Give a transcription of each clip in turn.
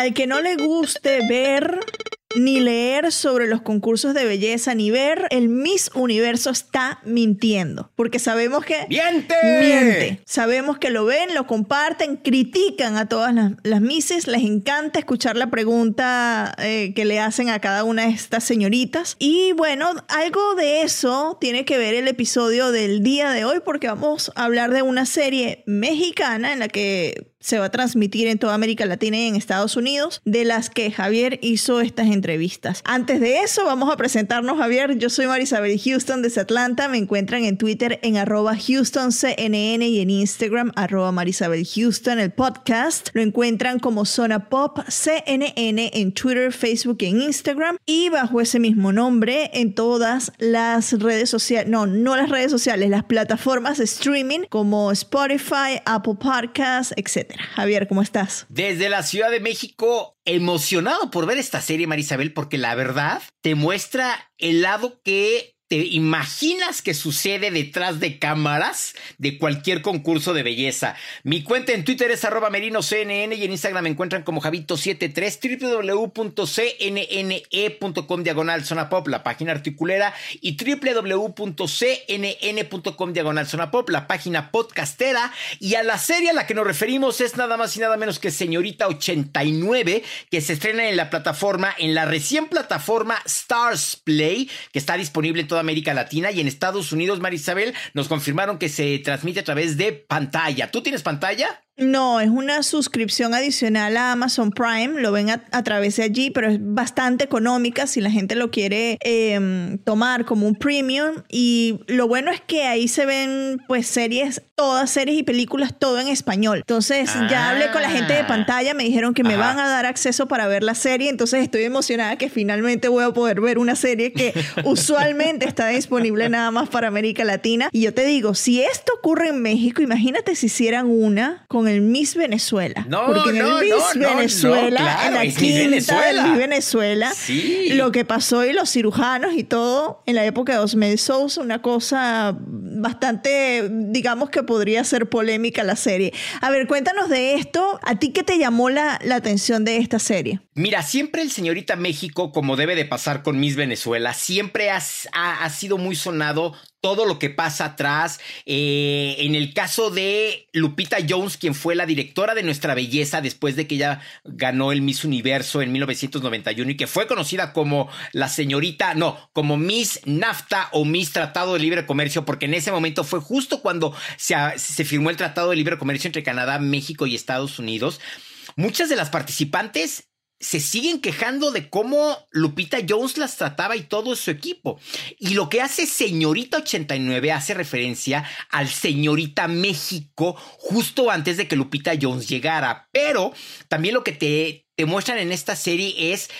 Al que no le guste ver ni leer sobre los concursos de belleza, ni ver el Miss Universo está mintiendo. Porque sabemos que... ¡Miente! Miente. Sabemos que lo ven, lo comparten, critican a todas las, las Misses. Les encanta escuchar la pregunta eh, que le hacen a cada una de estas señoritas. Y bueno, algo de eso tiene que ver el episodio del día de hoy porque vamos a hablar de una serie mexicana en la que se va a transmitir en toda América Latina y en Estados Unidos, de las que Javier hizo estas entrevistas. Antes de eso, vamos a presentarnos, Javier. Yo soy Marisabel Houston desde Atlanta. Me encuentran en Twitter en arroba HoustonCNN y en Instagram arroba Marisabel Houston. El podcast lo encuentran como Zona Pop CNN en Twitter, Facebook y en Instagram. Y bajo ese mismo nombre en todas las redes sociales, no, no las redes sociales, las plataformas de streaming como Spotify, Apple Podcasts, etc. Javier, ¿cómo estás? Desde la Ciudad de México, emocionado por ver esta serie, Marisabel, porque la verdad te muestra el lado que te imaginas que sucede detrás de cámaras de cualquier concurso de belleza. Mi cuenta en Twitter es arroba merinoCNN y en Instagram me encuentran como Javito73, www.cnne.com diagonal zona pop, la página articulera, y www.cnn.com diagonal zona pop, la página podcastera. Y a la serie a la que nos referimos es nada más y nada menos que Señorita 89, que se estrena en la plataforma, en la recién plataforma Stars Play, que está disponible en América Latina y en Estados Unidos, Marisabel, nos confirmaron que se transmite a través de pantalla. ¿Tú tienes pantalla? No, es una suscripción adicional a Amazon Prime, lo ven a, a través de allí, pero es bastante económica si la gente lo quiere eh, tomar como un premium. Y lo bueno es que ahí se ven pues series, todas series y películas, todo en español. Entonces ya hablé con la gente de Ah. pantalla, me dijeron que me Ajá. van a dar acceso para ver la serie, entonces estoy emocionada que finalmente voy a poder ver una serie que usualmente está disponible nada más para América Latina. Y yo te digo, si esto ocurre en México, imagínate si hicieran una con el Miss Venezuela. No, Porque en no, el no, Miss no, Venezuela, claro, en la quinta Venezuela. del Miss Venezuela, Sí. lo que pasó y los cirujanos y todo en la época de Osmed Sousa, una cosa bastante, digamos que podría ser polémica la serie. A ver, cuéntanos de esto. ¿A ti qué te llamó la, la atención de esta serie? Mira, siempre el señorita México, como debe de pasar con Miss Venezuela, siempre ha, ha- ha sido muy sonado todo lo que pasa atrás. Eh, en el caso de Lupita Jones, quien fue la directora de Nuestra Belleza después de que ella ganó el Miss Universo en 1991 y que fue conocida como la señorita, no, como Miss NAFTA o Miss Tratado de Libre Comercio, porque en ese momento fue justo cuando se, se firmó el Tratado de Libre Comercio entre Canadá, México y Estados Unidos. Muchas de las participantes se siguen quejando de cómo Lupita Jones las trataba y todo su equipo. Y lo que hace Señorita 89 hace referencia al Señorita México justo antes de que Lupita Jones llegara. Pero también lo que te, muestran en esta serie es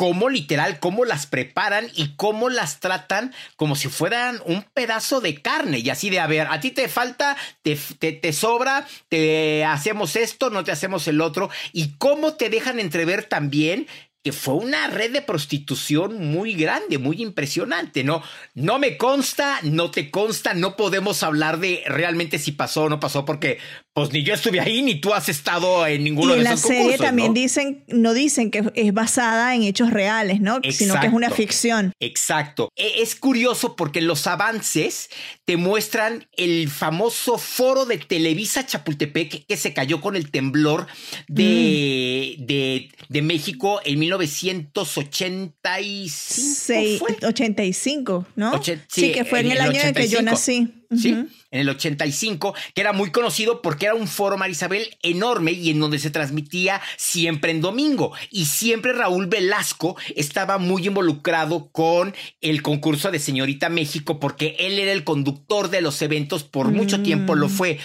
cómo literal, cómo las preparan y cómo las tratan como si fueran un pedazo de carne. Y así de, a ver, a ti te falta, te, te, sobra, te hacemos esto, no te hacemos el otro. Y cómo te dejan entrever también que fue una red de prostitución muy grande, muy impresionante, ¿no? No me consta, no te consta, no podemos hablar de realmente si pasó o no pasó, porque pues ni yo estuve ahí, ni tú has estado en ninguno de esos concursos. En la serie también dicen, no dicen que es basada en hechos reales, ¿no? Sino que es una ficción. Exacto. E, es curioso porque los avances te muestran el famoso foro de Televisa Chapultepec que se cayó con el temblor de, mm. de, de México en 1985. 85, ¿no? sí, que fue en, el, año en que yo nací. Sí, en el 85, que era muy conocido porque era un foro Marisabel enorme y en donde se transmitía siempre en domingo. Y siempre Raúl Velasco estaba muy involucrado con el concurso de Señorita México porque él era el conductor de los eventos, por mucho tiempo lo mm. fue.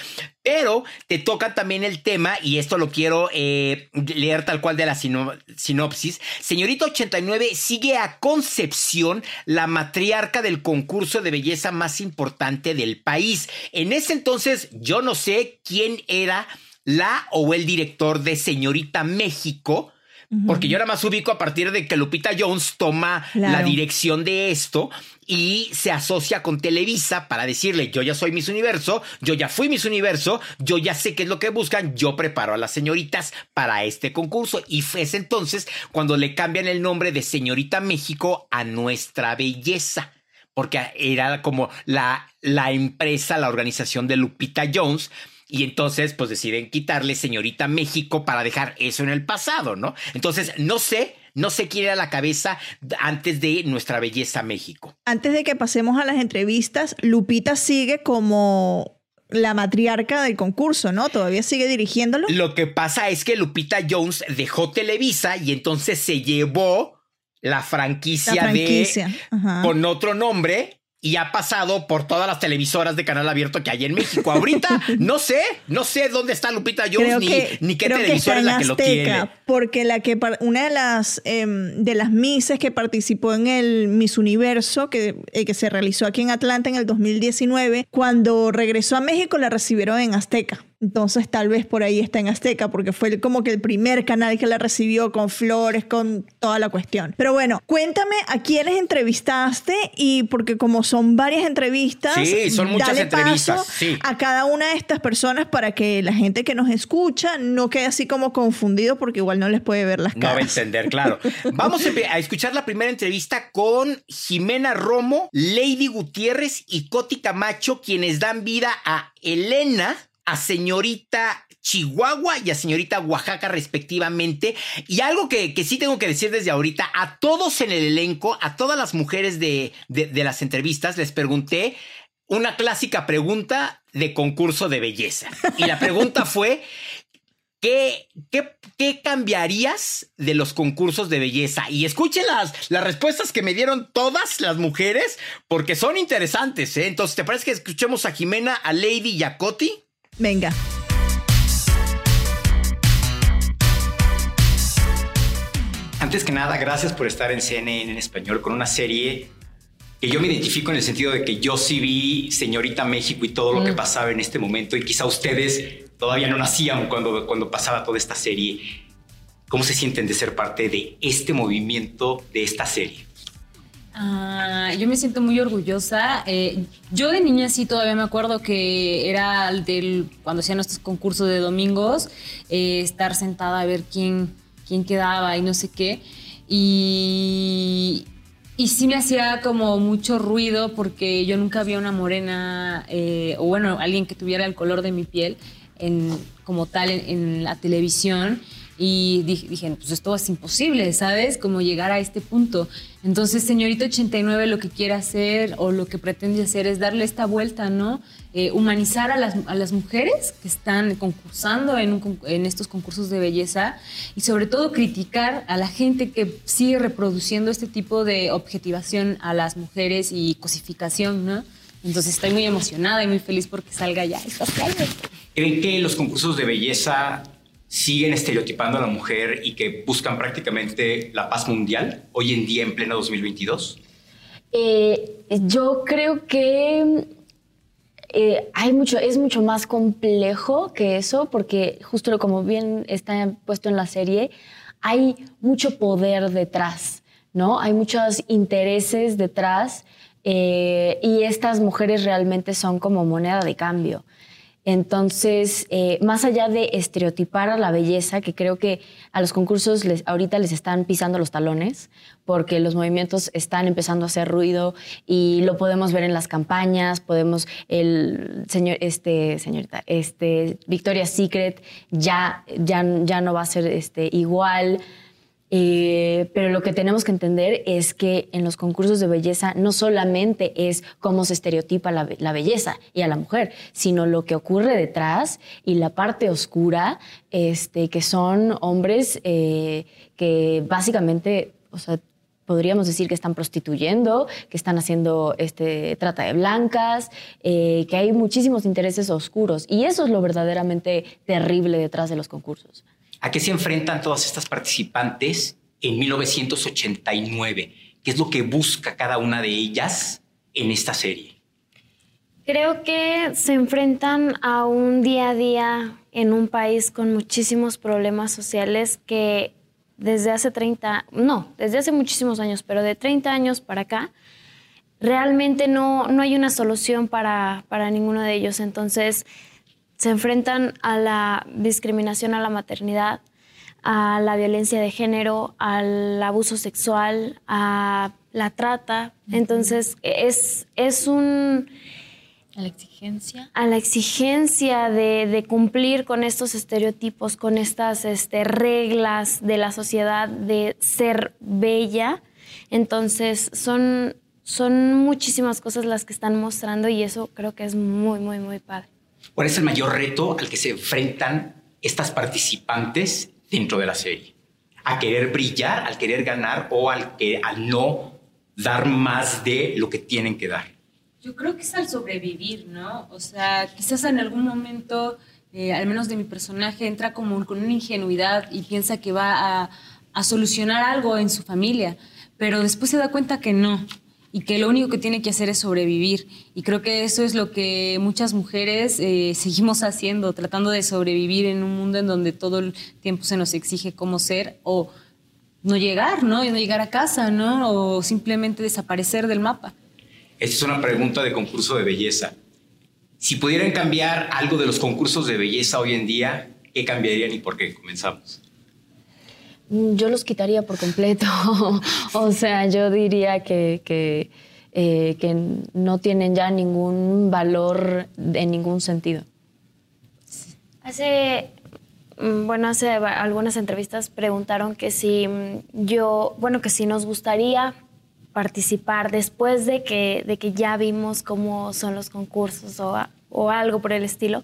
Pero te toca también el tema, y esto lo quiero eh, leer tal cual de la sinopsis. Señorita 89 sigue a Concepción, la matriarca del concurso de belleza más importante del país. En ese entonces yo no sé quién era la o el director de Señorita México, porque yo nada más ubico a partir de que Lupita Jones toma la dirección de esto y se asocia con Televisa para decirle, yo ya soy Miss Universo, yo ya fui Miss Universo, yo ya sé qué es lo que buscan, yo preparo a las señoritas para este concurso. Y fue entonces cuando le cambian el nombre de Señorita México a Nuestra Belleza porque era como la, la empresa, la organización de Lupita Jones, y entonces, pues deciden quitarle señorita México para dejar eso en el pasado, ¿no? Entonces, no sé, no sé quién era la cabeza antes de nuestra belleza México. Antes de que pasemos a las entrevistas, Lupita sigue como la matriarca del concurso, ¿no? Todavía sigue dirigiéndolo. Lo que pasa es que Lupita Jones dejó Televisa y entonces se llevó la franquicia, de con otro nombre y ha pasado por todas las televisoras de canal abierto que hay en México. Ahorita no sé, no sé dónde está Lupita Jones ni, ni, qué televisora es la que lo tiene. Porque la que una de las em, de las Misses que participó en el Miss Universo que, eh, que se realizó aquí en Atlanta en el 2019, cuando regresó a México la recibieron en Azteca. Entonces tal vez por ahí está en Azteca, porque fue como que el primer canal que la recibió con flores, con toda la cuestión. Pero bueno, cuéntame a quiénes entrevistaste y porque como son varias entrevistas, sí, son muchas dale entrevistas. Paso a cada una de estas personas para que la gente que nos escucha no quede así como confundido porque igual no les puede ver las caras. No va a entender, claro. Vamos a escuchar la primera entrevista con Jimena Romo, Lady Gutiérrez y Coti Camacho, quienes dan vida a Elena a señorita Chihuahua y a señorita Oaxaca respectivamente. Y algo que, sí tengo que decir desde ahorita, a todos en el elenco, a todas las mujeres de, de, las entrevistas, les pregunté una clásica pregunta de concurso de belleza. Y la pregunta fue, ¿Qué, qué, qué cambiarías de los concursos de belleza? Y escuchen las, las respuestas que me dieron todas las mujeres, porque son interesantes. ¿eh? Entonces, ¿te parece que escuchemos a Jimena, a Lady y a Coti? Venga. Antes que nada, gracias por estar en CNN en español con una serie que yo me identifico en el sentido de que yo sí vi Señorita México y todo lo que mm. pasaba en este momento y quizá ustedes todavía no nacían cuando, cuando pasaba toda esta serie. ¿Cómo se sienten de ser parte de este movimiento, de esta serie? Ah, yo me siento muy orgullosa. Eh, yo de niña sí todavía me acuerdo que era del, cuando hacían estos concursos de domingos, eh, estar sentada a ver quién, quién quedaba y no sé qué. Y, y sí me hacía como mucho ruido porque yo nunca había una morena, eh, o bueno, alguien que tuviera el color de mi piel en, como tal en la televisión. Y dije, pues esto es imposible, ¿sabes? Como llegar a este punto. Entonces, señorita 89 lo que quiere hacer o lo que pretende hacer es darle esta vuelta, ¿no? Eh, humanizar a las, a las, mujeres que están concursando en, en, estos concursos de belleza y sobre todo criticar a la gente que sigue reproduciendo este tipo de objetivación a las mujeres y cosificación, ¿no? Entonces estoy muy emocionada y muy feliz porque salga ya esta ¿Creen que los concursos de belleza siguen estereotipando a la mujer y que buscan prácticamente la paz mundial hoy en día en pleno 2022? Eh, yo creo que eh, hay mucho, es mucho más complejo que eso, porque justo como bien está puesto en la serie, hay mucho poder detrás, ¿no? Hay muchos intereses detrás eh, y estas mujeres realmente son como moneda de cambio. Entonces, eh, más allá de estereotipar a la belleza, que creo que a los concursos les, ahorita les están pisando los talones, porque los movimientos están empezando a hacer ruido y lo podemos ver en las campañas, podemos, el señor, este, señorita, este, Victoria's Secret ya, ya, ya no va a ser este, igual. Eh, pero lo que tenemos que entender es que en los concursos de belleza no solamente es cómo se estereotipa la, belleza y a la mujer, sino lo que ocurre detrás y la parte oscura, este, que son hombres eh, que básicamente, podríamos decir que están prostituyendo, que están haciendo este, trata de blancas, eh, que hay muchísimos intereses oscuros. Y eso es lo verdaderamente terrible detrás de los concursos. ¿A qué se enfrentan todas estas participantes en 1989? ¿Qué es lo que busca cada una de ellas en esta serie? Creo que se enfrentan a un día a día en un país con muchísimos problemas sociales que desde hace 30, no, desde hace muchísimos años, pero de 30 años para acá, realmente no, no hay una solución para, para ninguno de ellos. Entonces, se enfrentan a la discriminación a la maternidad, a la violencia de género, al abuso sexual, a la trata. Entonces, es, es un... A la exigencia. A la exigencia de, cumplir con estos estereotipos, con estas este, reglas de la sociedad de ser bella. Entonces, son, son muchísimas cosas las que están mostrando y eso creo que es muy, muy, muy padre. ¿Cuál es el mayor reto al que se enfrentan estas participantes dentro de la serie? ¿A querer brillar, al querer ganar o al, que, al no dar más de lo que tienen que dar? Yo creo que es al sobrevivir, ¿no? O sea, quizás en algún momento, eh, al menos de mi personaje, entra como con una ingenuidad y piensa que va a, a solucionar algo en su familia, pero después se da cuenta que no, y que lo único que tiene que hacer es sobrevivir. Y creo que eso es lo que muchas mujeres eh, seguimos haciendo, tratando de sobrevivir en un mundo en donde todo el tiempo se nos exige cómo ser o no llegar, ¿no? Y no llegar a casa, ¿no? O simplemente desaparecer del mapa. Esta es una pregunta de concurso de belleza. Si pudieran cambiar algo de los concursos de belleza hoy en día, ¿qué cambiarían y por qué? Comenzamos. Yo los quitaría por completo. o sea, yo diría que, que, eh, que, no tienen ya ningún valor en ningún sentido. Hace, mm, bueno, hace algunas entrevistas preguntaron que si mm, yo, bueno, que si nos gustaría participar después de que, de que ya vimos cómo son los concursos o, o algo por el estilo,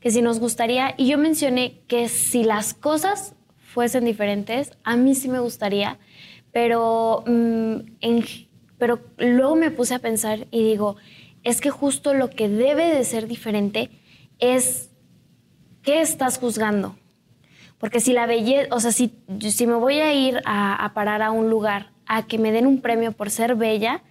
que si nos gustaría, y yo mencioné que si las cosas fuesen diferentes, a mí sí me gustaría, pero, mm, pero luego me puse a pensar y digo, es que justo lo que debe de ser diferente es qué estás juzgando. Porque si la belleza, o sea, si, si me voy a ir a, parar a un lugar a que me den un premio por ser bella,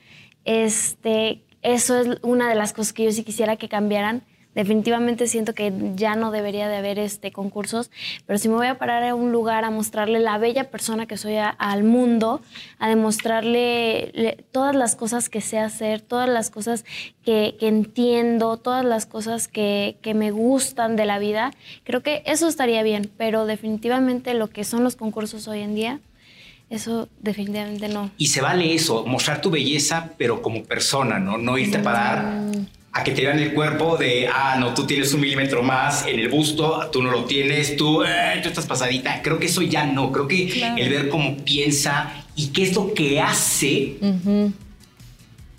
este, eso es una de las cosas que yo sí quisiera que cambiaran definitivamente siento que ya no debería de haber este concursos, pero si me voy a parar a un lugar a mostrarle la bella persona que soy al mundo, a demostrarle todas las cosas que sé hacer, todas las cosas que, entiendo, todas las cosas que, que, me gustan de la vida, creo que eso estaría bien, pero definitivamente lo que son los concursos hoy en día, eso definitivamente no. Y se vale eso, mostrar tu belleza, pero como persona, ¿no? No irte a parar a que te vean el cuerpo de, ah, no, tú tienes un milímetro más en el busto, tú no lo tienes, tú, eh, tú estás pasadita. Creo que eso ya no, creo que el ver cómo piensa y qué es lo que hace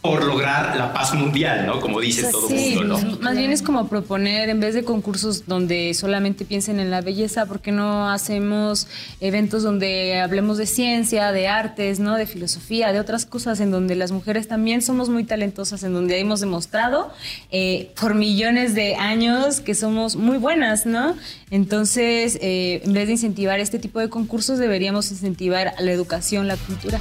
por lograr la paz mundial, ¿no? Como dice todo el mundo, ¿no? Más bien es como proponer, en vez de concursos donde solamente piensen en la belleza, ¿por qué no hacemos eventos donde hablemos de ciencia, de artes, ¿no? De filosofía, de otras cosas en donde las mujeres también somos muy talentosas, en donde hemos demostrado eh, por millones de años que somos muy buenas, ¿no? Entonces, eh, en vez de incentivar este tipo de concursos, deberíamos incentivar la educación, la cultura.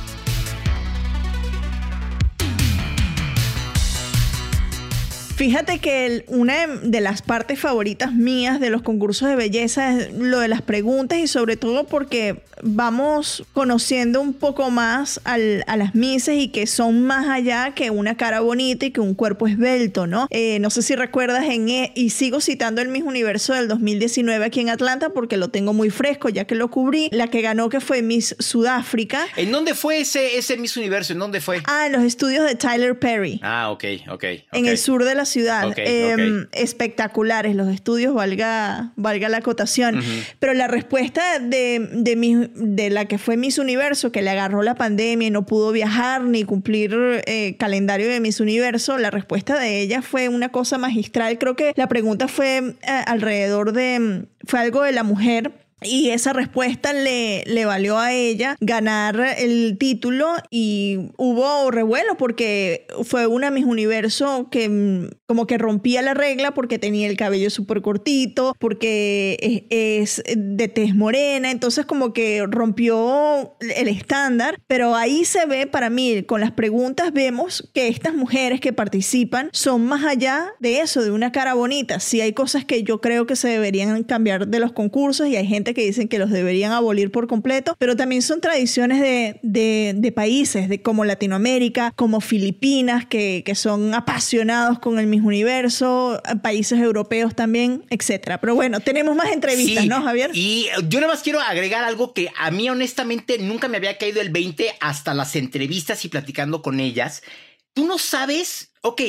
Fíjate que una de las partes favoritas mías de los concursos de belleza es lo de las preguntas y sobre todo porque vamos conociendo un poco más a las mises y que son más allá que una cara bonita y que un cuerpo esbelto, ¿no? Eh, no sé si recuerdas en, e, y sigo citando el Miss Universo del 2019 aquí en Atlanta porque lo tengo muy fresco ya que lo cubrí, la que ganó que fue Miss Sudáfrica. ¿En dónde fue ese, ese Miss Universo? ¿En dónde fue? Ah, en los estudios de Tyler Perry. Ah, ok, ok. okay. En el sur de la ciudad. Em, espectaculares los estudios, valga, valga la acotación. Pero la respuesta de, de, de, la que fue Miss Universo, que le agarró la pandemia y no pudo viajar ni cumplir eh, calendario de Miss Universo, la respuesta de ella fue una cosa magistral. Creo que la pregunta fue eh, alrededor de, fue algo de la mujer y esa respuesta le, le, valió a ella ganar el título y hubo revuelo porque fue una Miss Universo que mm, como que rompía la regla porque tenía el cabello súper cortito, porque es, de tez morena, entonces como que rompió el estándar, pero ahí se ve para mí, con las preguntas vemos que estas mujeres que participan son más allá de eso, de una cara bonita. Sí hay cosas que yo creo que se deberían cambiar de los concursos y hay gente que dicen que los deberían abolir por completo, pero también son tradiciones de, de, países, de como Latinoamérica, como Filipinas, que, que, son apasionados con el mismo universo, países europeos también, etcétera. Pero bueno, tenemos más entrevistas, ¿no, Javier? Y yo nada más quiero agregar algo que a mí honestamente nunca me había caído el 20 hasta las entrevistas y platicando con ellas. Tú no sabes, ok,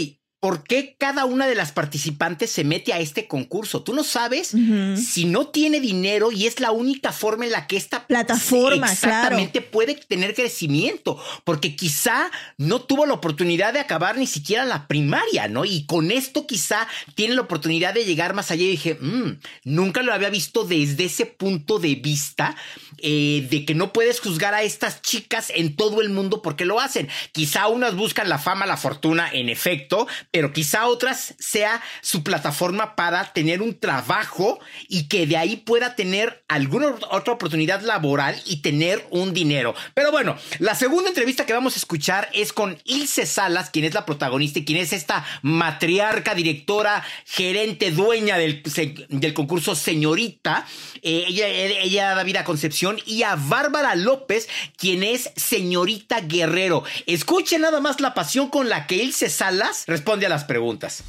por qué cada una de las participantes se mete a este concurso. Tú no sabes si no tiene dinero y es la única forma en la que esta plataforma exactamente puede tener crecimiento, porque quizá no tuvo la oportunidad de acabar ni siquiera la primaria, ¿no? Y con esto quizá tiene la oportunidad de llegar más allá. Y dije, mm, nunca lo había visto desde ese punto de vista eh, de que no puedes juzgar a estas chicas en todo el mundo porque lo hacen. Quizá unas buscan la fama, la fortuna, en efecto, pero quizá otras sea su plataforma para tener un trabajo y que de ahí pueda tener alguna otra oportunidad laboral y tener un dinero. Pero bueno, la segunda entrevista que vamos a escuchar es con Ilse Salas, quien es la protagonista y quien es esta matriarca, directora, gerente, dueña del, del concurso Señorita. Eh, ella, ella da vida a Concepción y a Bárbara López, quien es Señorita Guerrero. Escuchen nada más la pasión con la que Ilse Salas responde a las preguntas.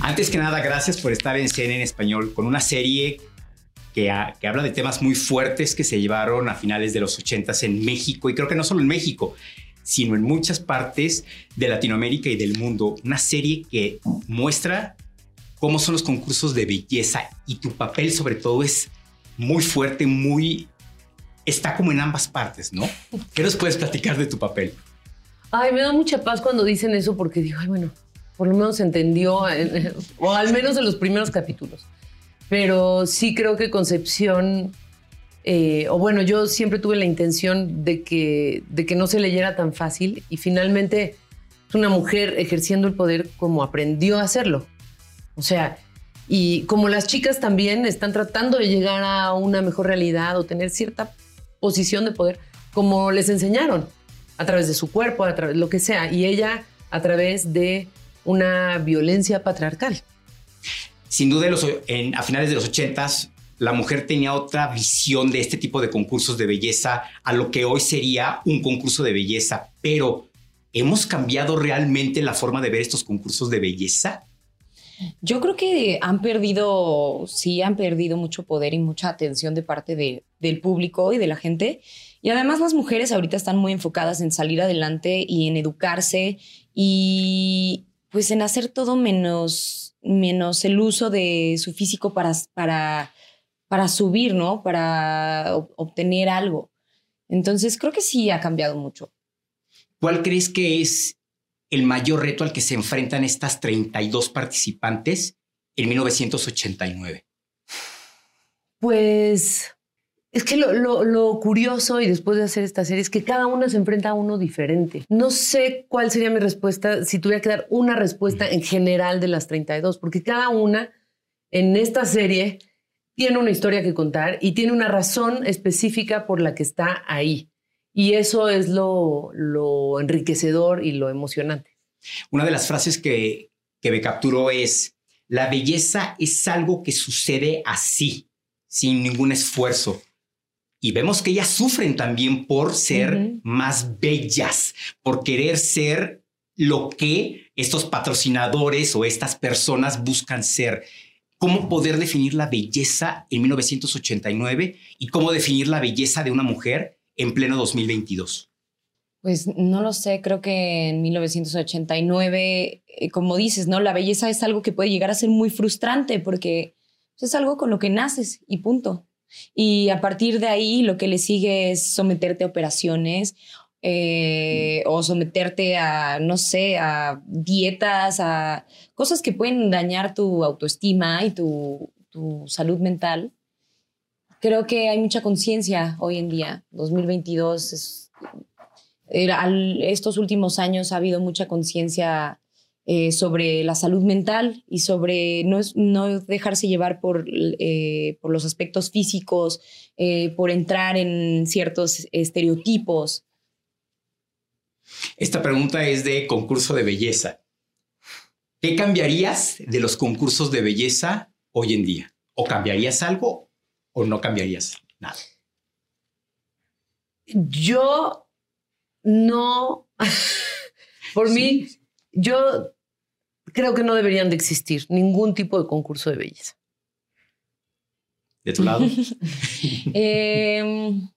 Antes que nada, gracias por estar en CNN en español con una serie que, que, habla de temas muy fuertes que se llevaron a finales de los 80 en México y creo que no solo en México, sino en muchas partes de Latinoamérica y del mundo. Una serie que muestra cómo son los concursos de belleza y tu papel sobre todo es muy fuerte, muy está como en ambas partes, ¿no? ¿Qué nos puedes platicar de tu papel? Ay, me da mucha paz cuando dicen eso porque digo, ay, bueno, por lo menos se entendió, o al menos en los primeros capítulos. Pero sí creo que Concepción, eh, o bueno, yo siempre tuve la intención de que, de que no se leyera tan fácil y finalmente es una mujer ejerciendo el poder como aprendió a hacerlo. O sea, y como las chicas también están tratando de llegar a una mejor realidad o tener cierta posición de poder como les enseñaron, a través de su cuerpo, a través de lo que sea, y ella a través de una violencia patriarcal. Sin duda, a finales de los ochentas, la mujer tenía otra visión de este tipo de concursos de belleza a lo que hoy sería un concurso de belleza, pero ¿hemos cambiado realmente la forma de ver estos concursos de belleza? Yo creo que han perdido, sí, han perdido mucho poder y mucha atención de parte de, del público y de la gente. Y además las mujeres ahorita están muy enfocadas en salir adelante y en educarse y pues en hacer todo menos, menos el uso de su físico para, para, para subir, ¿no? Para obtener algo. Entonces creo que sí ha cambiado mucho. ¿Cuál crees que es el mayor reto al que se enfrentan estas 32 participantes en 1989? Pues es que lo, curioso y después de hacer esta serie es que cada una se enfrenta a uno diferente. No sé cuál sería mi respuesta si tuviera que dar una respuesta en general de las 32, porque cada una en esta serie tiene una historia que contar y tiene una razón específica por la que está ahí. Y eso es lo, lo enriquecedor y lo emocionante. Una de las frases que, que me capturó es, la belleza es algo que sucede así, sin ningún esfuerzo. Y vemos que ellas sufren también por ser más bellas, por querer ser lo que estos patrocinadores o estas personas buscan ser cómo poder definir la belleza en 1989 y cómo definir la belleza de una mujer en pleno 2022. Pues no lo sé, creo que en 1989, eh, como dices, ¿no? La belleza es algo que puede llegar a ser muy frustrante porque es algo con lo que naces y punto. Y a partir de ahí lo que le sigue es someterte a operaciones eh, o someterte a, no sé, a dietas, a cosas que pueden dañar tu autoestima y tu, salud mental. Creo que hay mucha conciencia hoy en día. 2022 estos últimos años ha habido mucha conciencia eh, sobre la salud mental y sobre no, dejarse llevar eh, por, los aspectos físicos, por entrar en ciertos estereotipos. Esta pregunta es de concurso de belleza. ¿Qué cambiarías de los concursos de belleza hoy en día? ¿O cambiarías algo o no cambiarías nada? Yo no, por mí, yo creo que no deberían de existir ningún tipo de concurso de belleza. ¿De tu lado? Em,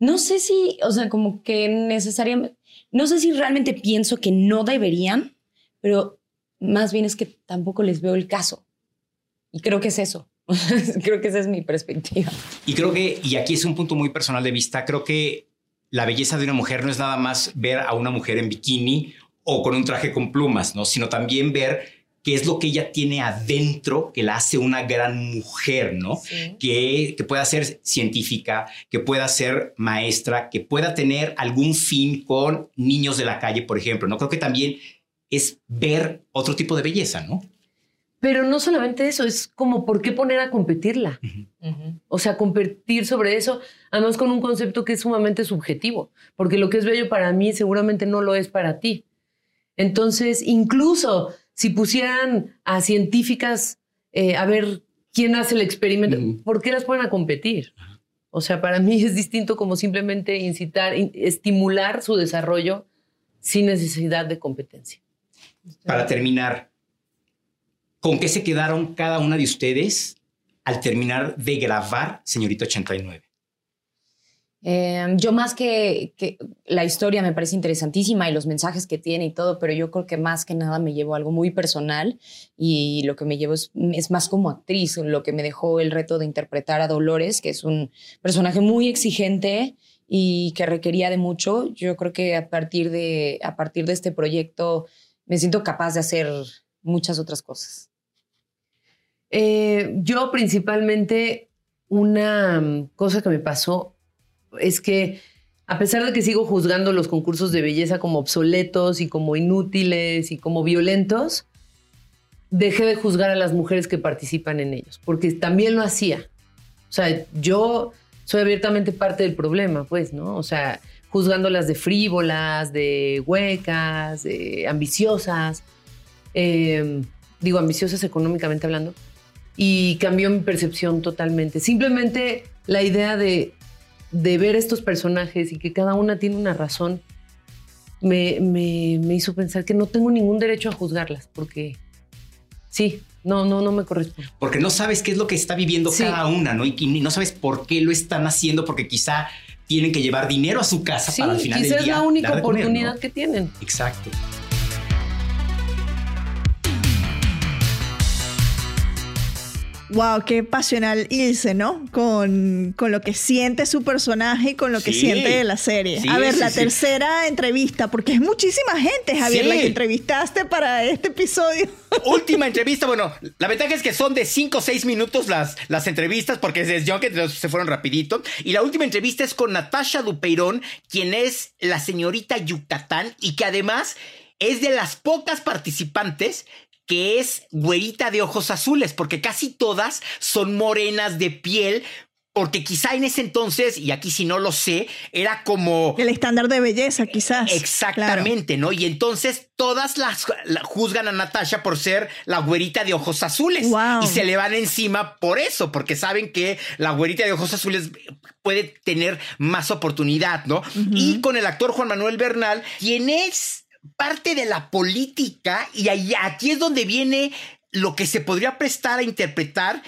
no sé si, o sea, como que necesariamente, no sé si realmente pienso que no deberían, pero más bien es que tampoco les veo el caso. Y creo que es eso. creo que esa es mi perspectiva. Y creo que, y aquí es un punto muy personal de vista, creo que la belleza de una mujer no es nada más ver a una mujer en bikini o con un traje con plumas, ¿no? Sino también ver qué es lo que ella tiene adentro que la hace una gran mujer, ¿no? Que, que pueda ser científica, que pueda ser maestra, que pueda tener algún fin con niños de la calle, por ejemplo, ¿no? Creo que también es ver otro tipo de belleza, ¿no? Pero no solamente eso, es como por qué poner a competirla. O sea, competir sobre eso, además con un concepto que es sumamente subjetivo, porque lo que es bello para mí seguramente no lo es para ti. Entonces, incluso si pusieran a científicas eh, a ver quién hace el experimento, ¿por qué las ponen a competir? O sea, para mí es distinto como simplemente incitar, estimular su desarrollo sin necesidad de competencia. Para terminar, ¿con qué se quedaron cada una de ustedes al terminar de grabar Señorita 89? Em, yo más que, la historia me parece interesantísima y los mensajes que tiene y todo, pero yo creo que más que nada me llevo algo muy personal y lo que me llevo es, más como actriz, lo que me dejó el reto de interpretar a Dolores, que es un personaje muy exigente y que requería de mucho. Yo creo que a partir de, a partir de este proyecto me siento capaz de hacer muchas otras cosas. Eh, yo principalmente una mm, cosa que me pasó es que a pesar de que sigo juzgando los concursos de belleza como obsoletos y como inútiles y como violentos, dejé de juzgar a las mujeres que participan en ellos, porque también lo hacía. O sea, yo soy abiertamente parte del problema, pues, ¿no? O sea, juzgándolas de frívolas, de huecas, de ambiciosas, em, digo, ambiciosas económicamente hablando, y cambió mi percepción totalmente. Simplemente la idea de de ver estos personajes y que cada una tiene una razón, me, hizo pensar que no tengo ningún derecho a juzgarlas, porque sí, no, no, no me corresponde. Porque no sabes qué es lo que está viviendo cada una, ¿no? Y, no sabes por qué lo están haciendo, porque quizá tienen que llevar dinero a su casa para al final del día. es la única oportunidad que tienen. Wow, qué pasional Ilse, ¿no? Con, con lo que siente su personaje y con lo que siente de la serie. Sí, a ver, sí, la tercera entrevista, porque es muchísima gente, Javier, la que entrevistaste para este episodio. Última entrevista, bueno, la ventaja es que son de 5 o 6 minutos las, las entrevistas, porque es yo que se fueron rapidito. Y la última entrevista es con Natasha Dupeirón, quien es la señorita Yucatán y que además es de las pocas participantes que es güerita de ojos azules, porque casi todas son morenas de piel. Porque quizá en ese entonces, y aquí si no lo sé, era como El estándar de belleza, quizás. Exactamente, ¿no? Y entonces todas las la- juzgan a Natasha por ser la güerita de ojos azules. Wow. Y se le van encima por eso, porque saben que la güerita de ojos azules puede tener más oportunidad, ¿no? Y con el actor Juan Manuel Bernal, quien es parte de la política, y ahí- aquí es donde viene lo que se podría prestar a interpretar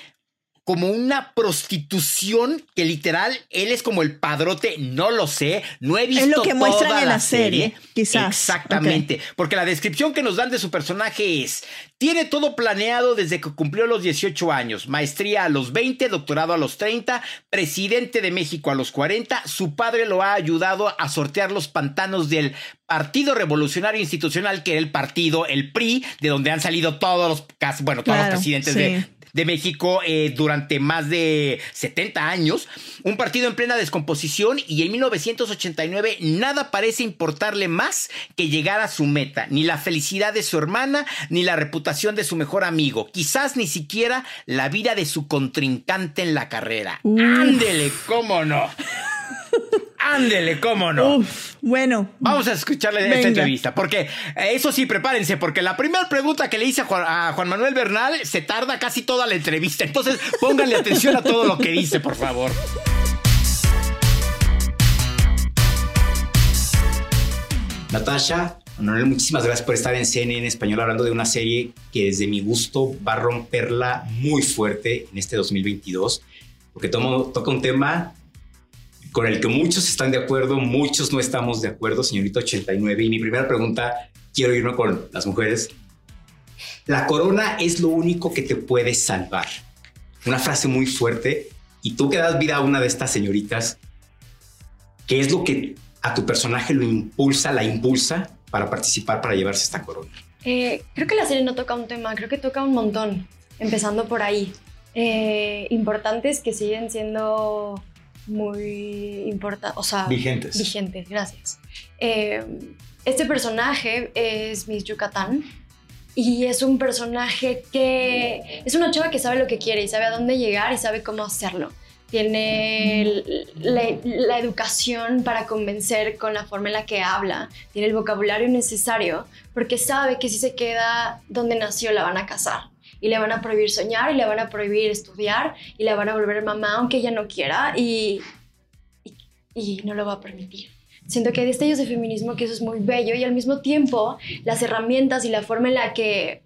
como una prostitución que literal él es como el padrote, no lo sé, no he visto Es lo que muestran toda en la serie, quizás. Exactamente, porque la descripción que nos dan de su personaje es tiene todo planeado desde que cumplió los 18 años, maestría a los 20, doctorado a los 30, presidente de México a los 40, su padre lo ha ayudado a sortear los pantanos del Partido Revolucionario Institucional, que era el partido, el PRI, de donde han salido todos los, bueno, todos Claro, los presidentes sí. de, de México eh, durante más de 70 años, un partido en plena descomposición y en 1989 nada parece importarle más que llegar a su meta, ni la felicidad de su hermana, ni la reputación de su mejor amigo, quizás ni siquiera la vida de su contrincante en la carrera. Ándele, cómo no. Ándele, cómo no. Uf, bueno. Vamos a escucharle Venga. esta entrevista, porque eh, eso sí, prepárense, porque la primera pregunta que le hice a Juan, a Juan Manuel Bernal se tarda casi toda la entrevista. Entonces, pónganle atención a todo lo que dice, por favor. Natasha, Manuel, muchísimas gracias por estar en CNN en español hablando de una serie que desde mi gusto va a romperla muy fuerte en este 2022, porque tomo- toca un tema con el que muchos están de acuerdo, muchos no estamos de acuerdo, señorita 89. Y mi primera pregunta, quiero irme con las mujeres. La corona es lo único que te puede salvar. Una frase muy fuerte. Y tú que das vida a una de estas señoritas, ¿qué es lo que a tu personaje lo impulsa, la impulsa para participar, para llevarse esta corona? Eh, creo que la serie no toca un tema, creo que toca un montón, empezando por ahí. Eh, importantes que siguen siendo muy importantes, o sea, Vigentes. Vigentes, gracias. Eh, este personaje es Miss Yucatán y es un personaje que es una chava que sabe lo que quiere y sabe a dónde llegar y sabe cómo hacerlo. Tiene la, la educación para convencer con la forma en la que habla, tiene el vocabulario necesario, porque sabe que si se queda donde nació la van a casar y le van a prohibir soñar y le van a prohibir estudiar y la van a volver mamá aunque ella no quiera y, y, y no lo va a permitir. Siento que hay destellos de feminismo que eso es muy bello y al mismo tiempo las herramientas y la forma en la que,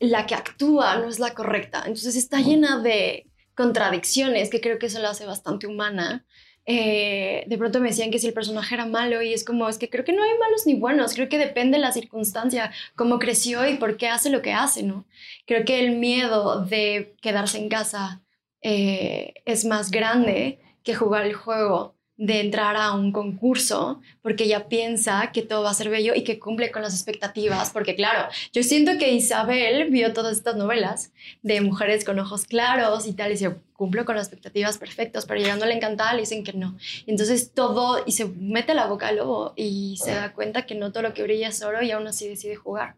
la que actúa no es la correcta. Entonces está llena de contradicciones que creo que eso la hace bastante humana. Eh, de pronto me decían que si el personaje era malo y es como, es que creo que no hay malos ni buenos, creo que depende de la circunstancia, cómo creció y por qué hace lo que hace, ¿no? Creo que el miedo de quedarse en casa eh, es más grande que jugar el juego de entrar a un concurso porque ella piensa que todo va a ser bello y que cumple con las expectativas, porque claro, yo siento que Isabel vio todas estas novelas de mujeres con ojos claros y tal, y dice, cumplo con las expectativas perfectas, pero llegando a la encantada le dicen que no. Y entonces todo, y se mete la boca al lobo y se da cuenta que no todo lo que brilla es oro y aún así decide jugar.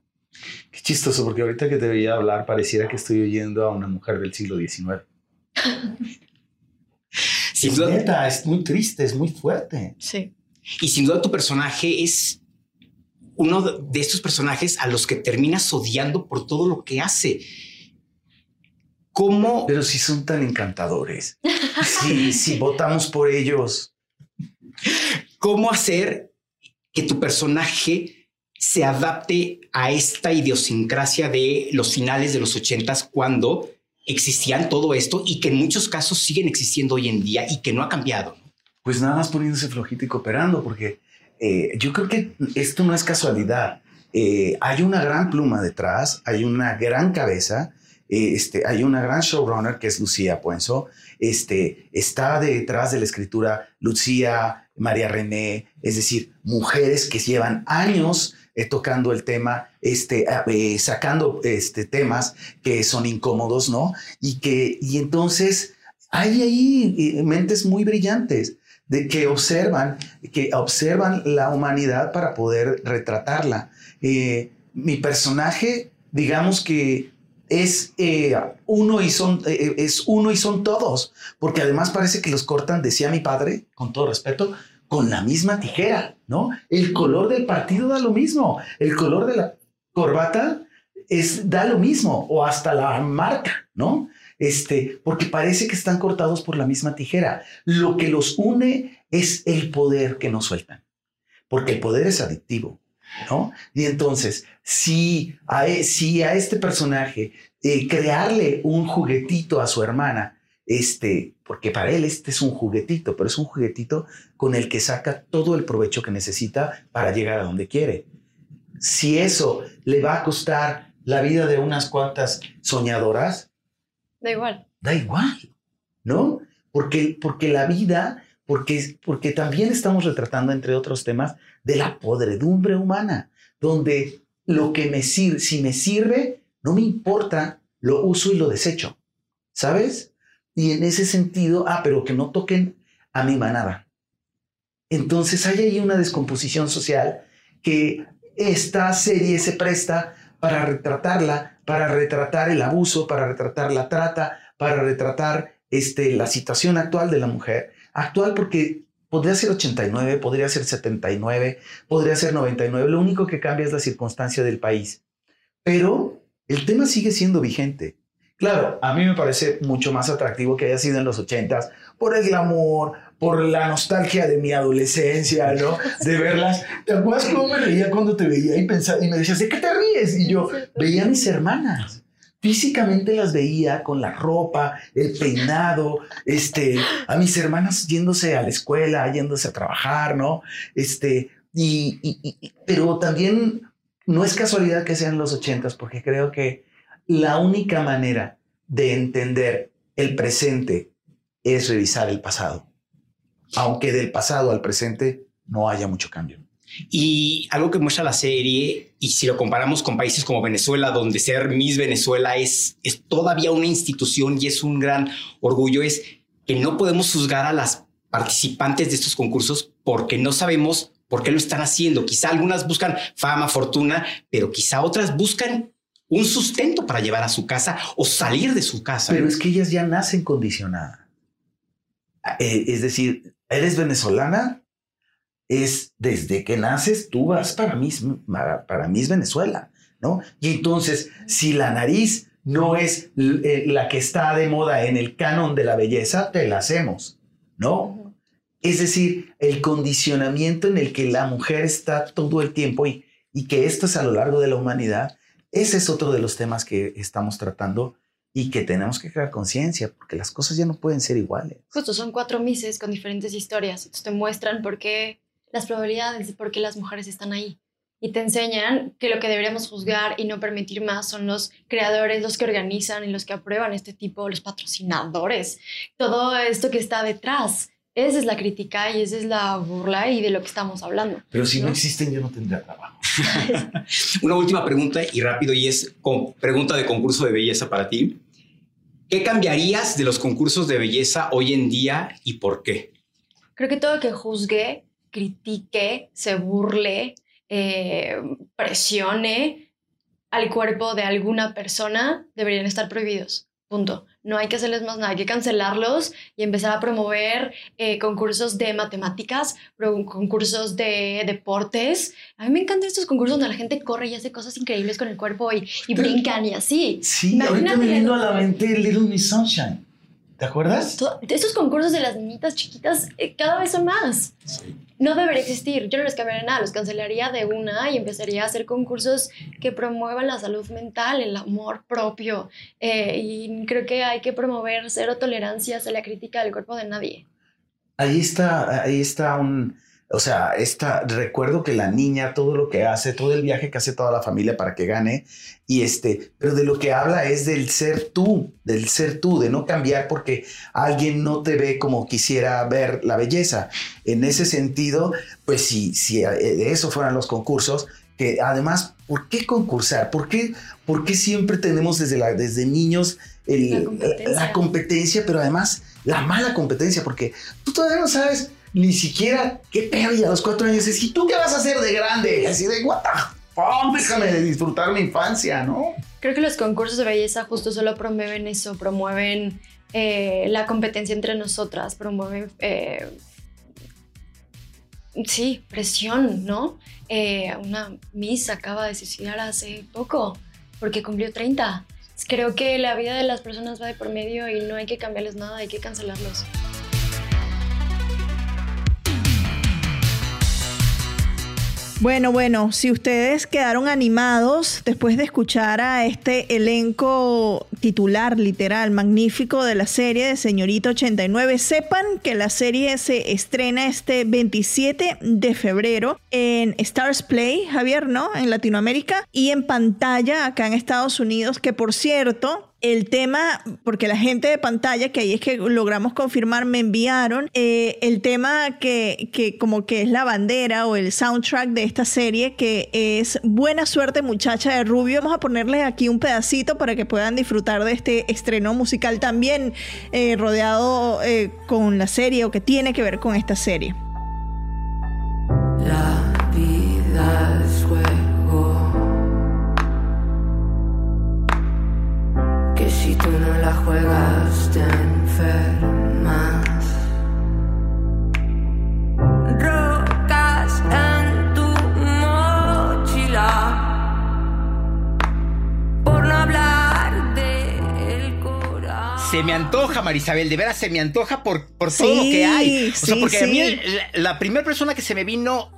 Qué chistoso, porque ahorita que te veía hablar pareciera que estoy oyendo a una mujer del siglo XIX. Sin Es duda, neta, es muy triste, es muy fuerte. Sí. y sin duda tu personaje es uno de estos personajes a los que terminas odiando por todo lo que hace. ¿Cómo? Pero sí son tan encantadores. Sí, sí, votamos por ellos. ¿Cómo hacer que tu personaje se adapte a esta idiosincrasia de los finales de los ochentas cuando existían todo esto y que en muchos casos siguen existiendo hoy en día y que no ha cambiado? Pues nada más poniéndose flojito y cooperando, porque eh, yo creo que esto no es casualidad. Eh, hay una gran pluma detrás, hay una gran cabeza este, hay una gran showrunner que es Lucía Puenzo, este, está detrás de la escritura Lucía, María René, es decir, mujeres que llevan años eh, tocando el tema, este, eh, sacando este, temas que son incómodos, ¿no? Y que, y entonces hay ahí mentes muy brillantes de que observan, que observan la humanidad para poder retratarla. mi personaje, digamos que es eh, uno y son eh, eh, es uno y son todos, porque además parece que los cortan, decía mi padre, con todo respeto, con la misma tijera, ¿no? El color del partido da lo mismo, el color de la corbata es da lo mismo o hasta la marca, ¿no? Este, porque parece que están cortados por la misma tijera. Lo que los une es el poder que no sueltan, porque el poder es adictivo. ¿no? Y entonces, si a, e, este personaje eh, crearle un juguetito a su hermana, este, porque para él este es un juguetito, pero es un juguetito con el que saca todo el provecho que necesita para llegar a donde quiere. Si eso le va a costar la vida de unas cuantas soñadoras, da igual. Da igual, ¿no? Porque, porque la vida porque, porque también estamos retratando, entre otros temas, de la podredumbre humana, donde lo que me sirve, si me sirve, no me importa, lo uso y lo desecho, ¿sabes? Y en ese sentido, ah, pero que no toquen a mi manada. Entonces hay ahí una descomposición social que esta serie se presta para retratarla, para retratar el abuso, para retratar la trata, para retratar este, la situación actual de la mujer Actual porque podría ser 89, podría ser 79, podría ser 99. Lo único que cambia es la circunstancia del país. Pero el tema sigue siendo vigente. Claro, a mí me parece mucho más atractivo que haya sido en los 80 por el glamour, por la nostalgia de mi adolescencia, ¿no? De verlas. ¿Te acuerdas cómo me reía cuando te veía y pensaba y me decías, ¿de qué te ríes? Y yo veía a mis hermanas físicamente las veía con la ropa, el peinado, este, a mis hermanas yéndose a la escuela, yéndose a trabajar, ¿no? Este, y, pero también no es casualidad que sean los ochentas, porque creo que la única manera de entender el presente es revisar el pasado, aunque del pasado al presente no haya mucho cambio. Y algo que muestra la serie, y si lo comparamos con países como Venezuela, donde ser Miss Venezuela es, es todavía una institución y es un gran orgullo, es que no podemos juzgar a las participantes de estos concursos porque no sabemos por qué lo están haciendo. Quizá algunas buscan fama, fortuna, pero quizá otras buscan un sustento para llevar a su casa o salir de su casa. Pero es que ellas ya nacen condicionadas. Eh, es decir, eres venezolana, es desde que naces tú vas para Miss, para, Venezuela, ¿no? Y entonces, si la nariz no es eh, la que está de moda en el canon de la belleza, te la hacemos, ¿no? Es decir, el condicionamiento en el que la mujer está todo el tiempo y que esto es a lo largo de la humanidad, ese es otro de los temas que estamos tratando y que tenemos que crear conciencia, porque las cosas ya no pueden ser iguales. Justo, son cuatro mises con diferentes historias. Te muestran por qué las probabilidades de por qué las mujeres están ahí. Y te enseñan que lo que deberíamos juzgar y no permitir más son los creadores, los que organizan y los que aprueban este tipo, los patrocinadores, todo esto que está detrás. Esa es la crítica y esa es la burla y de lo que estamos hablando. Pero si no, existen, yo no tendría trabajo. Una última pregunta y rápido, y es con pregunta de concurso de belleza para ti. ¿Qué cambiarías de los concursos de belleza hoy en día y por qué? Creo que todo que juzgue critique, se burle, eh, presione al cuerpo de alguna persona, deberían estar prohibidos. Punto. No hay que hacerles más nada, hay que cancelarlos y empezar a promover eh, concursos de matemáticas, concursos de deportes. A mí me encantan estos concursos donde la gente corre y hace cosas increíbles con el cuerpo y, y brincan y así. Sí, ahorita me vino a la mente Little Miss Sunshine. ¿Te acuerdas? Esos concursos de las niñitas chiquitas eh, cada vez son más. No debería existir. Yo no les cambiaría nada, los cancelaría de una y empezaría a hacer concursos que promuevan la salud mental, el amor propio. Eh, y creo que hay que promover cero tolerancia a la crítica del cuerpo de nadie. Ahí está, ahí está un, o sea, esta, recuerdo que la niña, todo lo que hace, todo el viaje que hace toda la familia para que gane, y este, pero de lo que habla es del ser tú, del ser tú, de no cambiar porque alguien no te ve como quisiera ver la belleza. En ese sentido, pues si, si eh, eso fueran los concursos, que además, ¿por qué concursar? ¿Por qué, por qué siempre tenemos desde, la, desde niños la competencia, pero además la mala competencia? Porque tú todavía no sabes ni siquiera qué pedo y a los cuatro años es, ¿y tú qué vas a hacer de grande? Así de, what the déjame de disfrutar mi infancia, ¿no? Creo que los concursos de belleza justo solo promueven eso, promueven eh, la competencia entre nosotras, promueven, eh, sí, presión, ¿no? Eh, una Miss acaba de suicidar hace poco porque cumplió 30. Creo que la vida de las personas va de por medio y no hay que cambiarles nada, hay que cancelarlos. Bueno, bueno, si ustedes quedaron animados después de escuchar a este elenco titular, literal, magnífico de la serie de Señorita 89, sepan que la serie se estrena este 27 de febrero en Stars Play, Javier, ¿no? En Latinoamérica y en pantalla acá en Estados Unidos, que por cierto, el tema, porque la gente de pantalla, que ahí es que logramos confirmar, me enviaron eh, el tema que, que como que es la bandera o el soundtrack de esta serie, que es Buena Suerte Muchacha de Rubio. Vamos a ponerles aquí un pedacito para que puedan disfrutar de este estreno musical también eh, rodeado eh, con la serie o que tiene que ver con esta serie. La vida tú no la juegas, te enfermas. Rocas en tu mochila. Por no hablar del corazón. Se me antoja, Marisabel, de veras se me antoja por, por todo lo que hay. O sea, sí, porque a mí sí. la, la primera persona que se me vino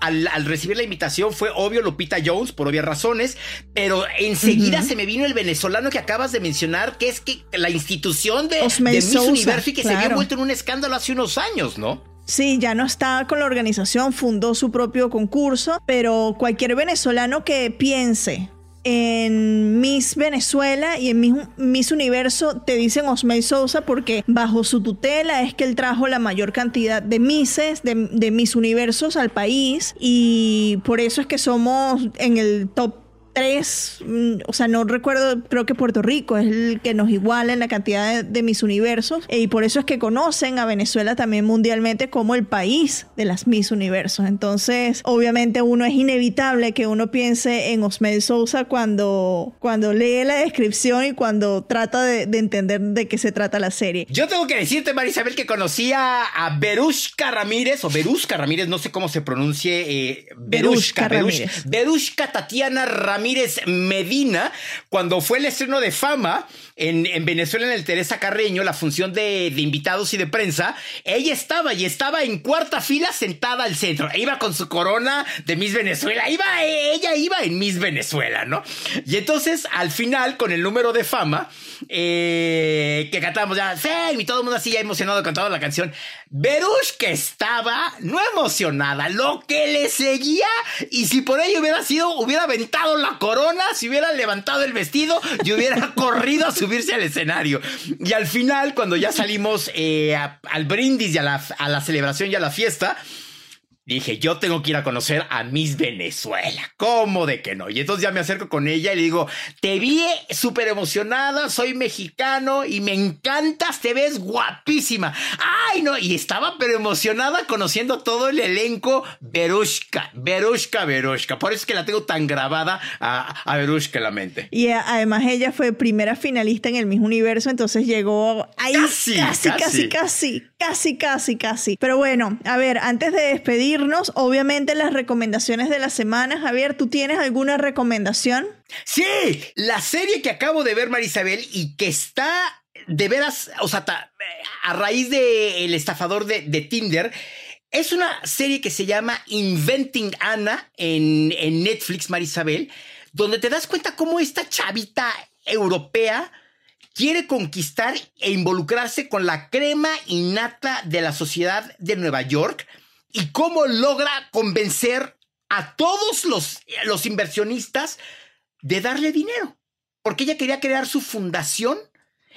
al, al recibir la invitación fue obvio Lupita Jones, por obvias razones, pero enseguida se me vino el venezolano que acabas de mencionar, que es que la institución de, Miss Sousa, Universo y que se había vuelto en un escándalo hace unos años, ¿no? Sí, ya no está con la organización, fundó su propio concurso, pero cualquier venezolano que piense en Miss Venezuela y en Miss, Universo te dicen Osmel Sousa porque bajo su tutela es que él trajo la mayor cantidad de Misses, de, de Miss Universos al país y por eso es que somos en el top 3, o sea, no recuerdo, creo que Puerto Rico es el que nos iguala en la cantidad de, de Miss Universos eh, y por eso es que conocen a Venezuela también mundialmente como el país de las Miss Universos. Entonces, obviamente uno es inevitable que uno piense en Osmel Sousa cuando, cuando lee la descripción y cuando trata de, de entender de qué se trata la serie. Yo tengo que decirte, Marisabel, que conocía a Berushka Ramírez, o Berushka Ramírez, no sé cómo se pronuncie. Eh, Berushka Berushka, Berushka. Berushka Tatiana Ramírez Medina, cuando fue el estreno de fama en, en Venezuela en el Teresa Carreño, la función de, invitados y de prensa, ella estaba y estaba en cuarta fila sentada al centro. Iba con su corona de Miss Venezuela, iba, ella iba en Miss Venezuela, ¿no? Y entonces, al final, con el número de fama, eh, que cantamos ya, y todo el mundo así ya emocionado cantando la canción. Berush que estaba no emocionada, lo que le seguía, y si por ello hubiera sido, hubiera aventado la corona, si hubiera levantado el vestido y hubiera corrido a subirse al escenario. Y al final, cuando ya salimos eh, a- al brindis y a la, a la celebración y a la fiesta, Dije, yo tengo que ir a conocer a Miss Venezuela. ¿Cómo de que no? Y entonces ya me acerco con ella y le digo, te vi súper emocionada, soy mexicano y me encantas, te ves guapísima. Ay, no, y estaba pero emocionada conociendo todo el elenco Berushka, Berushka, Berushka. Por eso es que la tengo tan grabada a, a Berushka en la mente. Y a- además ella fue primera finalista en el mismo universo, entonces llegó ahí Casi, casi, casi. casi, casi, casi, casi, casi. Pero bueno, a ver, antes de despedirnos, obviamente las recomendaciones de la semana, Javier, ¿tú tienes alguna recomendación? Sí, la serie que acabo de ver, Marisabel, y que está de veras, o sea, a raíz de El estafador de, de Tinder, es una serie que se llama Inventing Anna en, en Netflix, Marisabel, donde te das cuenta cómo esta chavita europea quiere conquistar e involucrarse con la crema innata de la sociedad de Nueva York y cómo logra convencer a todos los, los inversionistas de darle dinero. Porque ella quería crear su fundación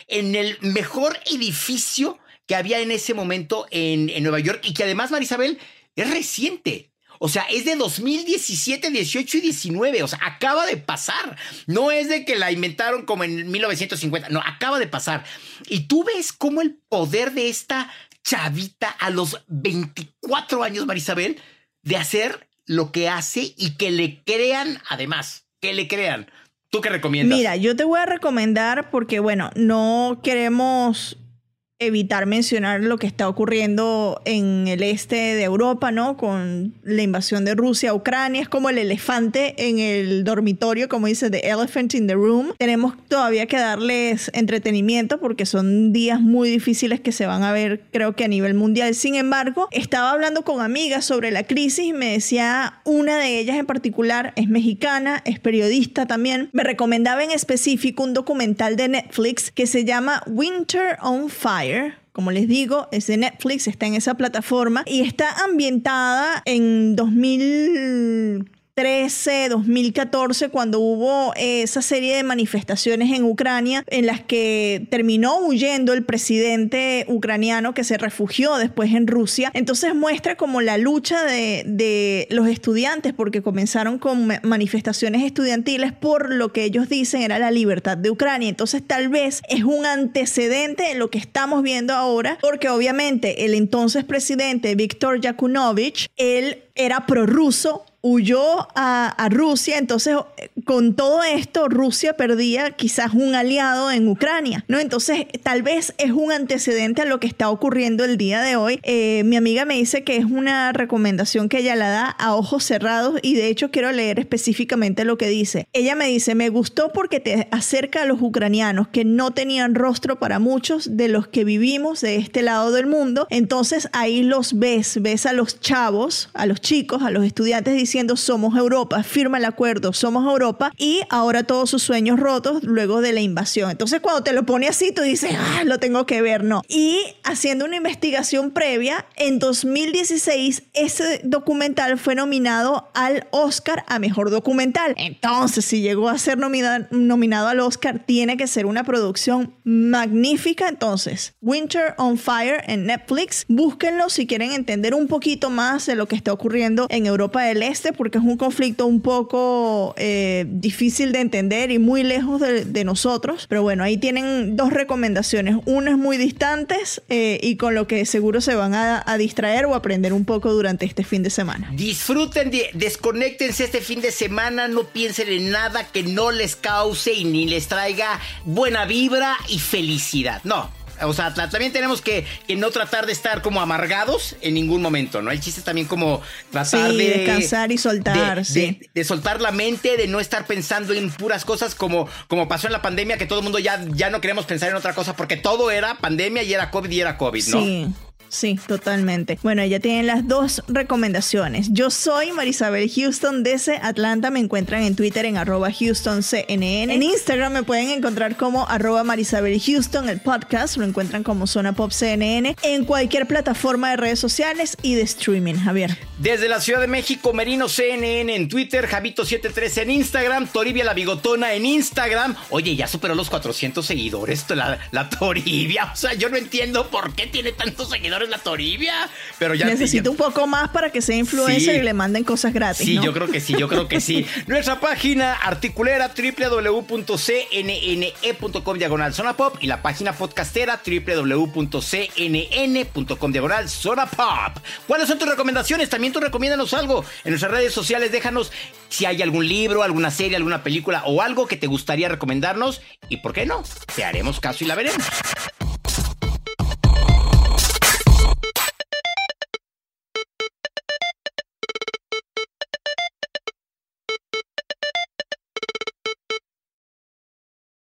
en el mejor edificio que había en ese momento en, en Nueva York y que además, Marisabel, es reciente. O sea, es de 2017, 18 y 19. O sea, acaba de pasar. No es de que la inventaron como en 1950. No, acaba de pasar. Y tú ves cómo el poder de esta chavita a los 24 años, Marisabel, de hacer lo que hace y que le crean, además, que le crean. ¿Tú qué recomiendas? Mira, yo te voy a recomendar porque, bueno, no queremos evitar mencionar lo que está ocurriendo en el este de Europa, ¿no? Con la invasión de Rusia a Ucrania. Es como el elefante en el dormitorio, como dice The Elephant in the Room. Tenemos todavía que darles entretenimiento porque son días muy difíciles que se van a ver, creo que a nivel mundial. Sin embargo, estaba hablando con amigas sobre la crisis y me decía una de ellas en particular, es mexicana, es periodista también. Me recomendaba en específico un documental de Netflix que se llama Winter on Fire como les digo, es de Netflix, está en esa plataforma y está ambientada en 2000 2013, 2014, cuando hubo esa serie de manifestaciones en Ucrania en las que terminó huyendo el presidente ucraniano que se refugió después en Rusia. Entonces muestra como la lucha de, de los estudiantes, porque comenzaron con manifestaciones estudiantiles por lo que ellos dicen era la libertad de Ucrania. Entonces tal vez es un antecedente de lo que estamos viendo ahora, porque obviamente el entonces presidente Viktor Yakunovich, él era prorruso, huyó a, Rusia, entonces con todo esto Rusia perdía quizás un aliado en Ucrania, ¿no? Entonces tal vez es un antecedente a lo que está ocurriendo el día de hoy. Eh, mi amiga me dice que es una recomendación que ella la da a ojos cerrados y de hecho quiero leer específicamente lo que dice. Ella me dice, me gustó porque te acerca a los ucranianos que no tenían rostro para muchos de los que vivimos de este lado del mundo, entonces ahí los ves, ves a los chavos, a los chicos, a los estudiantes diciendo somos Europa, firma el acuerdo, somos Europa y ahora todos sus sueños rotos luego de la invasión. Entonces cuando te lo pone así, tú dices, ah, lo tengo que ver, no. Y haciendo una investigación previa, en 2016 ese documental fue nominado al Oscar a Mejor Documental. Entonces, si llegó a ser nominado, nominado al Oscar, tiene que ser una producción magnífica. Entonces, Winter on Fire en Netflix, búsquenlo si quieren entender un poquito más de lo que está ocurriendo en Europa del Este, porque es un conflicto un poco eh, difícil de entender y muy lejos de, nosotros. Pero bueno, ahí tienen dos recomendaciones. Una es muy distantes eh, y con lo que seguro se van a, distraer o aprender un poco durante este fin de semana. Disfruten, desconectense este fin de semana, no piensen en nada que no les cause y ni les traiga buena vibra y felicidad. No, o sea, también tenemos que, no tratar de estar como amargados en ningún momento, ¿no? El chiste es también como tratar de... descansar y soltar, sí. De, soltar la mente, de no estar pensando en puras cosas como, como pasó en la pandemia, que todo el mundo ya, ya no queremos pensar en otra cosa porque todo era pandemia y era COVID y era COVID, ¿no? Sí. Sí, totalmente. Bueno, ella tiene las dos recomendaciones. Yo soy Marisabel Houston desde Atlanta. Me encuentran en Twitter en arroba HoustonCNN. En Instagram me pueden encontrar como arroba Marisabel Houston. El podcast lo encuentran como Zona Pop CNN en cualquier plataforma de redes sociales y de streaming. Javier. Desde la Ciudad de México, Merino CNN en Twitter, Javito73 en Instagram, Toribia la Bigotona en Instagram. Oye, ya superó los 400 seguidores la, la Toribia. O sea, yo no entiendo por qué tiene tantos seguidores en la Toribia. Pero ya necesito un poco más para que sea influencer y le manden cosas gratis. Sí, yo creo que sí, yo creo que sí. Nuestra página articulera www.cnne.com diagonal zona pop y la página podcastera www.cnn.com diagonal zona pop. ¿Cuáles son tus recomendaciones? También tú recomiéndanos algo en nuestras redes sociales. Déjanos si hay algún libro, alguna serie, alguna película o algo que te gustaría recomendarnos y por qué no, te haremos caso y la veremos.